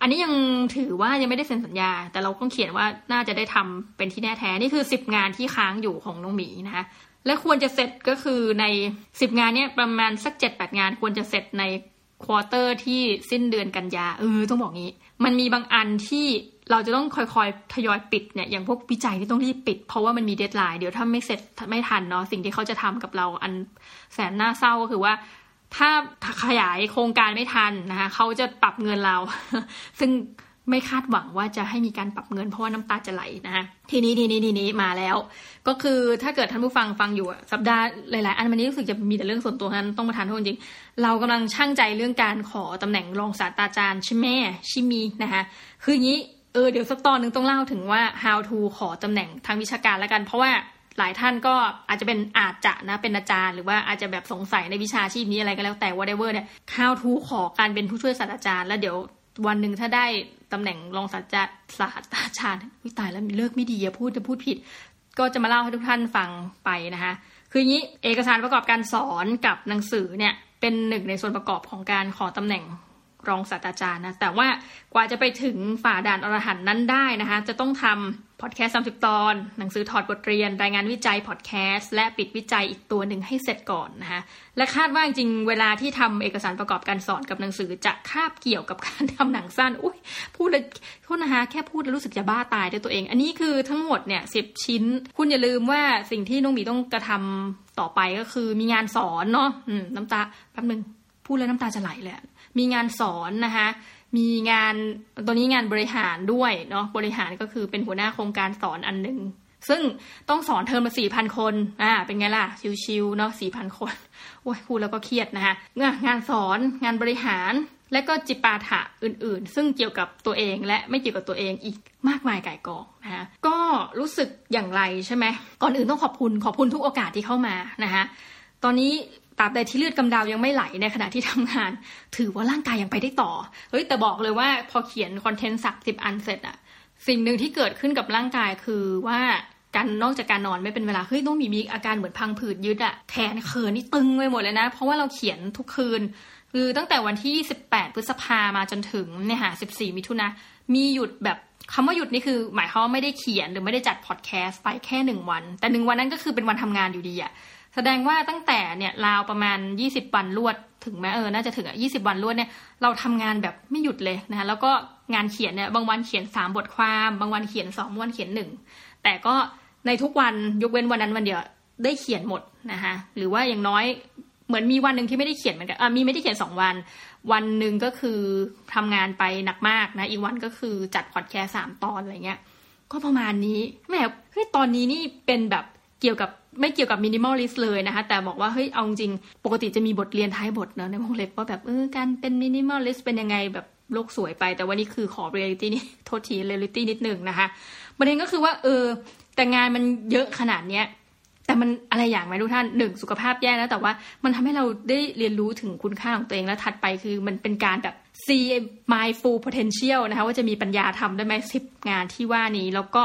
อันนี้ยังถือว่ายังไม่ได้เซ็นสัญญา แต่เราก็เขียนว่าน่าจะได้ทำเป็นที่แน่แท้นี่คือสิบงานที่ค้างอยู่ของน้องหมีนะคะและควรจะเสร็จก็คือในสิบงานเนี้ยประมาณสักเจ็ดแปดงานควรจะเสร็จใน quarter ที่สิ้นเดือนกันยาเออต้องบอกงี้ มันมีบางอันที่เราจะต้องค่อยๆ ทยอยปิดเนี่ยอย่างพวกวิจัยที่ต้องรีบปิด เพราะว่ามันมี deadline เดี๋ยวถ้าไม่เสร็จไม่ทันเนาะสิ่งที่เขาจะทำกับเราอันแสนน่าเศร้าก็คือว่า ถ้าขยายโครงการไม่ทันนะคะเขาจะปรับเงินเรา ซึ่ง ไม่คาดหวังว่าจะให้มีการปรับเงินเพราะว่าน้ำตาจะไหลนะคะทีนี้ทีนี้ทีนี้มาแล้ว ก็คือถ้าเกิดท่านผู้ฟังฟังอยู่สัปดาห์หลาย ๆ อันวันนี้รู้สึกจะมีแต่เรื่องส่วนตัวนั้นต้องมาทานโทษจริง เรากำลังช่างใจเรื่องการขอตำแหน่งรองศาสตราจารย์ใช่ไหมชิมีนะคะคืออย่างนี้เออเดี๋ยวสักตอนหนึ่งต้องเล่าถึงว่า how to ขอตำแหน่งทางวิชาการแล้วกัน เพราะว่าหลายท่านก็อาจจะเป็นอาจจะนะเป็นอาจารย์ หรือว่าอาจจะแบบสงสัยในวิชาชีพนี้อะไรก็แล้วแต่ whatever เนี่ย how to ขอการเป็นผู้ช่วยศาสตราจารย์ แล้วเดี๋ยว วันหนึ่งถ้าได้ตำแหน่งรองศาสตราจารย์วิตายแล้วเลิกไม่ดีอะพูดจะพูดผิด ก็จะมาเล่าให้ทุกท่านฟังไปนะคะ คืออย่างนี้เอกสารประกอบการสอนกับหนังสือเนี่ยเป็นหนึ่งในส่วนประกอบของการขอตำแหน่ง รองศาสตราจารย์นะแต่ว่ากว่าจะไปถึงฝ่าด่านอรหันนั้นได้นะคะจะต้องทำพอดแคสต์สาตอน หนังสือถอดบทเรียน รายงานวิจัยพอดแคสต์และปิดวิจัยอีกตัวหนึ่งให้เสร็จก่อนนะคะและคาดว่าจริงเวลาที่ทำเอกสารประกอบการสอนกับหนังสือจะคาบเกี่ยวกับการทำหนังสั้นอุ้ยพูดเลยโทษนะคะแค่พูดแล้วรู้สึกจะบ้าตายด้วยตัวเอง อันนี้คือทั้งหมดเนี่ยสิบชิ้น คุณอย่าลืมว่าสิ่งที่น้องหมีต้องกระทำต่อไปก็คือมีงานสอนเนาะน้ำตาแป๊บนึงพูดแล้วน้ำตาจะไหลเลย มีงานสอนนะคะมีงานตอนนี้งานบริหารด้วยเนาะบริหารก็คือเป็นหัวหน้าโครงการสอนอันหนึ่งซึ่งต้องสอนเทอมละสี่พันคนอ่าเป็นไงล่ะ ชิวๆเนาะสี่พันคนโอ้ยพูดแล้วก็เครียดนะคะงานสอนงานบริหารและก็จิปาถะอื่นๆ ซึ่งเกี่ยวกับตัวเองและไม่เกี่ยวกับตัวเองอีกมากมายก่ายกองนะคะก็รู้สึกอย่างไรใช่ไหมก่อนอื่นต้องขอบคุณขอบคุณทุกโอกาสที่เข้ามานะคะตอนนี้ ตราบใดที่เลือดกำดาวยังไม่ไหลในขณะที่ทำงาน ถือว่าร่างกายยังไปได้ต่อ เฮ้ยแต่บอกเลยว่าพอเขียนคอนเทนต์สักสิบอันเสร็จอะสิ่งหนึ่งที่เกิดขึ้นกับร่างกายคือว่าการนอกจากการนอนไม่เป็นเวลาเฮ้ยต้องมีมีอาการเหมือนพังผืดยึดอะแขนเขินนี่ตึงไปหมดเลยนะ เพราะว่าเราเขียนทุกคืน คือตั้งแต่วันที่ 18 พฤษภามาจนถึงเนี่ยค่ะ14 มิถุนามีหยุดแบบคำว่าหยุดนี่คือ หมายความว่าไม่ได้เขียนหรือไม่ได้จัดพอดแคสต์ไปแค่หนึ่งวัน แต่หนึ่งวันนั้นก็คือเป็นวันทำงานอยู่ดีอะ แสดงว่าตั้งแต่เนี่ยราวประมาณ 20 วันรวดถึงแม้เออน่าจะถึงอะ20วันรวดเนี่ยเราทำงานแบบไม่หยุดเลยนะคะแล้วก็งานเขียนเนี่ยบางวันเขียน 3 บทความ บางวันเขียน2วันเขียน 1 แต่ก็ในทุกวันยกเว้นวันนั้นวันเดียวได้เขียนหมดนะคะหรือว่าอย่างน้อยเหมือนมีวันหนึ่งที่ไม่ได้เขียนเหมือนกันอะมีไม่ได้เขียน 2 วัน วันหนึ่งก็คือทำงานไปหนักมากนะอีกวันก็คือจัดพอดแคสต์สามตอนอะไรเงี้ยก็ประมาณนี้แหมเฮ้ยตอนนี้นี่เป็นแบบ เกี่ยวกับไม่เกี่ยวกับ minimalist เลยนะคะ แต่บอกว่าเฮ้ยเอาจริงปกติจะมีบทเรียนท้ายบทเนาะในวงเล็บว่าแบบเออการเป็น minimalist เป็นยังไงแบบโลกสวยไป แต่วันนี้คือขอเรียลิตี้นี่โทษทีเรียลิตี้นิดนึงนะคะประเด็นก็คือว่าเออแต่งานมันเยอะขนาดเนี้ยแต่มันอะไรอย่างไหมทุกท่านหนึ่งสุขภาพแย่นะแต่ว่ามันทำให้เราได้เรียนรู้ถึงคุณค่าของตัวเองและถัดไปคือมันเป็นการแบบ see my full potential นะคะว่าจะมีปัญญาทำได้ไหมสิบงานที่ว่านี้แล้วก็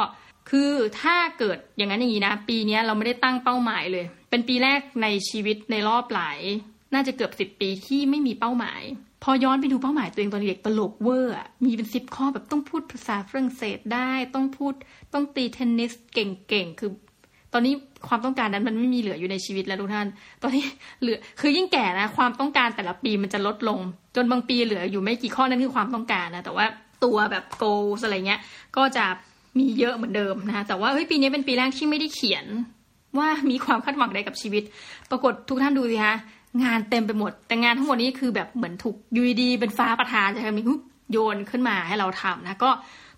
คือถ้าเกิดอย่างนั้นอย่างนี้นะ ปีนี้เราไม่ได้ตั้งเป้าหมายเลย เป็นปีแรกในชีวิตในรอบหลาย น่าจะเกือบสิบปีที่ไม่มีเป้าหมาย พอย้อนไปดูเป้าหมายตัวเองตอนเด็กตลกเวอร์มีเป็นสิบข้อแบบต้องพูดภาษาฝรั่งเศสได้ ต้องพูดต้องตีเทนนิสเก่งๆ คือ ตอนนี้ความต้องการนั้นมันไม่มีเหลืออยู่ในชีวิตแล้วทุกท่าน ตอนนี้เหลือคือยิ่งแก่นะ ความต้องการแต่ละปีมันจะลดลง จนบางปีเหลืออยู่ไม่กี่ข้อนั่นคือความต้องการนะแต่ว่าตัวแบบ goal อะไรเงี้ยก็จะ มีเยอะเหมือนเดิมนะคะแต่ว่าเฮ้ยปีนี้เป็นปีแรกที่ไม่ได้เขียน ว่ามีความคาดหวังใดกับชีวิต ปรากฏทุกท่านดูสิคะงานเต็มไปหมด แต่งานทั้งหมดนี้คือแบบเหมือนถูกยูดีเป็นฟ้าประทานจะมีโยนขึ้นมาให้เราทำนะก็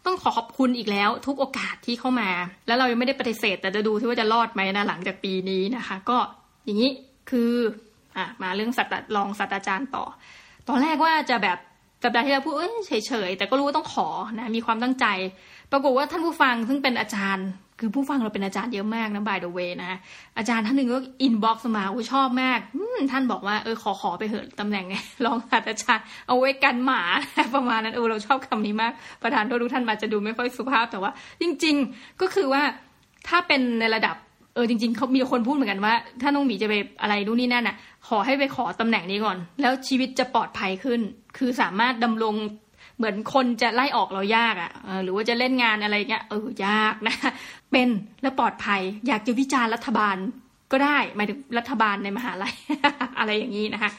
ต้องขอขอบคุณอีกแล้ว ทุกโอกาสที่เข้ามา แล้วเรายังไม่ได้ปฏิเสธ แต่จะดูที่ว่าจะรอดไหมนะหลังจากปีนี้นะคะ ก็อย่างนี้คืออะมาเรื่องสัตว์ลองศาสตราจารย์ต่อ ตอนแรกว่าจะแบบ สัปดาห์ที่แล้วพูดเฉยๆแต่ก็รู้ว่าต้องขอนะมีความตั้งใจ ปรากฏว่าท่านผู้ฟังซึ่งเป็นอาจารย์ คือผู้ฟังเราเป็นอาจารย์เยอะมากนะ by the way นะอาจารย์ท่านหนึ่งก็อินบ็อกซ์มาอุ้ชอบมากท่านบอกว่าเออขอขอไปเหอะตำแหน่งไงรองศาสตราจารย์เอาไว้กันหมาประมาณนั้นเออเราชอบคำนี้มาก ประทานโทษทุกท่านมาจะดูไม่ค่อยสุภาพแต่ว่า จริง ๆก็คือว่าถ้าเป็นในระดับเออจริงๆเขามีคนพูดเหมือนกันว่า ถ้าน้องหมีจะไปอะไรนู่นนี่นั่นอะ ขอให้ไปขอตำแหน่งนี้ก่อน แล้วชีวิตจะปลอดภัยขึ้น คือสามารถดำรงเหมือนคนจะไล่ออกเรายากอะ่ะหรือว่าจะเล่นงานอะไรเงี้ยเออยากนะ เป็นและปลอดภัย อยากจะวิจารณ์รัฐบาลก็ได้หมายถึงรัฐบาลในมหาลัยอะไรอย่างนี้นะคะ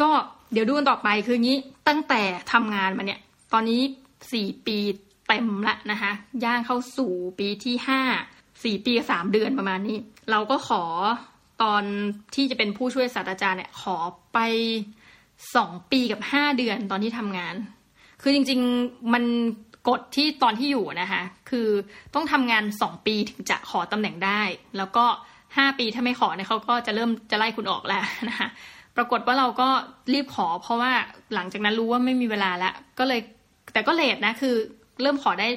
ก็เดี๋ยวดูกันต่อไปคืองี้ตั้งแต่ทำงานมาเนี่ย ตอนนี้สี่ปีเต็มละนะคะ ย่างเข้าสู่ปีที่ห้าสี่ปีสามเดือนประมาณนี้ เราก็ขอตอนที่จะเป็นผู้ช่วยศาสตราจารย์เนี่ยขอไป สองปีกับห้าเดือนตอนที่ทำงาน คือจริง ๆ มันกฎที่ตอนที่อยู่นะคะ คือต้องทำงานสองปีถึงจะขอตำแหน่งได้ แล้วก็ห้าปีถ้าไม่ขอเนี่ยเขาก็จะเริ่มจะไล่คุณออกแล้วนะคะปรากฏว่าเราก็รีบขอ เพราะว่าหลังจากนั้นรู้ว่าไม่มีเวลาแล้ว ก็เลยแต่ก็เลทนะคือเริ่มขอได้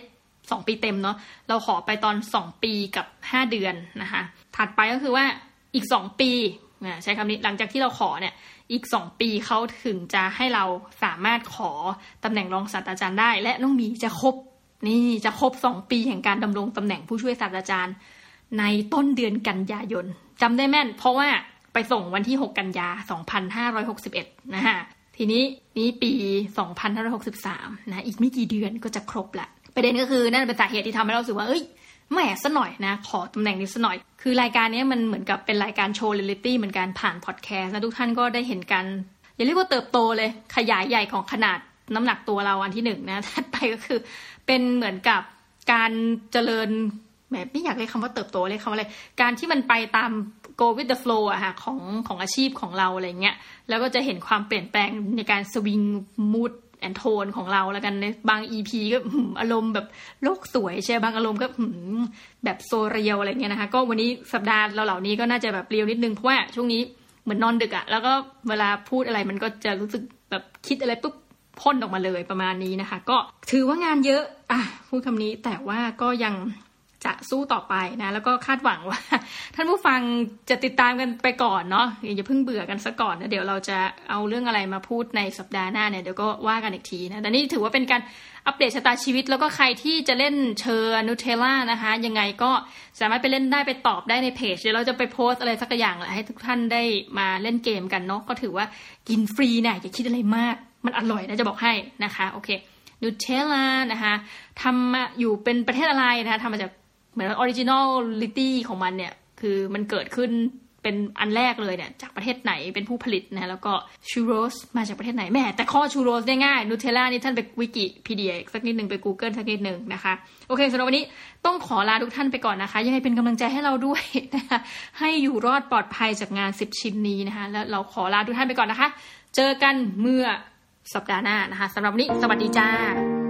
สองปีเต็มเนาะเราขอไปตอนสองปีกับห้าเดือนนะคะถัดไปก็คือว่าอีกสองปีใช้คำนี้หลังจากที่เราขอเนี่ย อีกสองปีเขาถึงจะให้เราสามารถขอตำแหน่งรองศาสตราจารย์ได้ และน้องมีจะครบนี่จะครบสองปีแห่งการดำรงตำแหน่งผู้ช่วยศาสตราจารย์ ในต้นเดือนกันยายนจำได้แม่น เพราะว่าไปส่งวันที่ 6 กันยา 2561 นะฮะทีนี้นี้ปี 2563 นะ อีกไม่กี่เดือนก็จะครบละประเด็นก็คือนั่นเป็นสาเหตุที่ทำให้เราสึกว่า เอ้ย แหมซะหน่อยนะ ขอตำแหน่งนี้ซะหน่อย คือรายการนี้มันเหมือนกับเป็นรายการโชว์เรียลิตี้เหมือนการผ่านพอดแคสต์นะทุกท่านก็ได้เห็นกัน อย่าเรียกว่าเติบโตเลย ขยายใหญ่ของขนาดน้ำหนักตัวเราอันที่หนึ่งนะถัดไปก็คือ เป็นเหมือนกับการเจริญแหมไม่อยากเรียกคำว่าเติบโตเลยคำว่าอะไร การที่มันไปตาม go with the flow อะค่ะของของอาชีพของเราอะไรเงี้ย แล้วก็จะเห็นความเปลี่ยนแปลงในการสวิงมูด แอนโทนของเราแล้วกันในบาง EP ก็อารมณ์แบบโลกสวยใช่บางอารมณ์ก็แบบโซเรียลอะไรเงี้ยนะคะ ก็วันนี้สัปดาห์เราเหล่านี้ก็น่าจะแบบเรียวนิดนึงเพราะว่าช่วงนี้เหมือนนอนดึกอะแล้วก็เวลาพูดอะไรมันก็จะรู้สึกแบบคิดอะไรปุ๊บพ่นออกมาเลยประมาณนี้นะคะ ก็ถือว่างานเยอะอะพูดคำนี้แต่ว่าก็ยัง จะสู้ต่อไปนะแล้วก็คาดหวังว่า ท่านผู้ฟังจะติดตามกันไปก่อนเนาะอย่าเพิ่งเบื่อกันซะก่อนนะเดี๋ยวเราจะเอาเรื่องอะไรมาพูดในสัปดาห์หน้าเนี่ยเดี๋ยวก็ว่ากันอีกทีนะแต่นี่ถือว่าเป็นการอัปเดตชะตาชีวิต แล้วก็ใครที่จะเล่น churros Nutella นะคะ ยังไงก็สามารถไปเล่นได้ไปตอบได้ในเพจเดี๋ยวเราจะไปโพสต์อะไรสักอย่างแหละให้ทุกท่านได้มาเล่นเกมกันเนาะก็ถือว่ากินฟรีเนี่ยอย่าคิดอะไรมาก มันอร่อยนะจะบอกให้นะคะโอเค Nutella นะคะทำมาอยู่เป็นประเทศอะไรนะคะทำมาจาก เหมือน originality ของมันเนี่ย คือมันเกิดขึ้นเป็นอันแรกเลยเนี่ย จากประเทศไหนเป็นผู้ผลิตนะแล้วก็ churros มาจากประเทศไหนแม้แต่ข้อ churros ได้ง่าย Nutella นี่ท่านไปวิกิพีเดียสักนิดหนึ่งไป Google สักนิดหนึ่งนะคะ โอเคสำหรับวันนี้ต้องขอลาทุกท่านไปก่อนนะคะ ยังไงเป็นกำลังใจให้เราด้วยนะคะให้อยู่รอดปลอดภัยจากงานสิบชิ้นนี้นะคะ แล้วเราขอลาทุกท่านไปก่อนนะคะ เจอกันเมื่อสัปดาห์หน้านะคะสำหรับวันนี้สวัสดีจ้า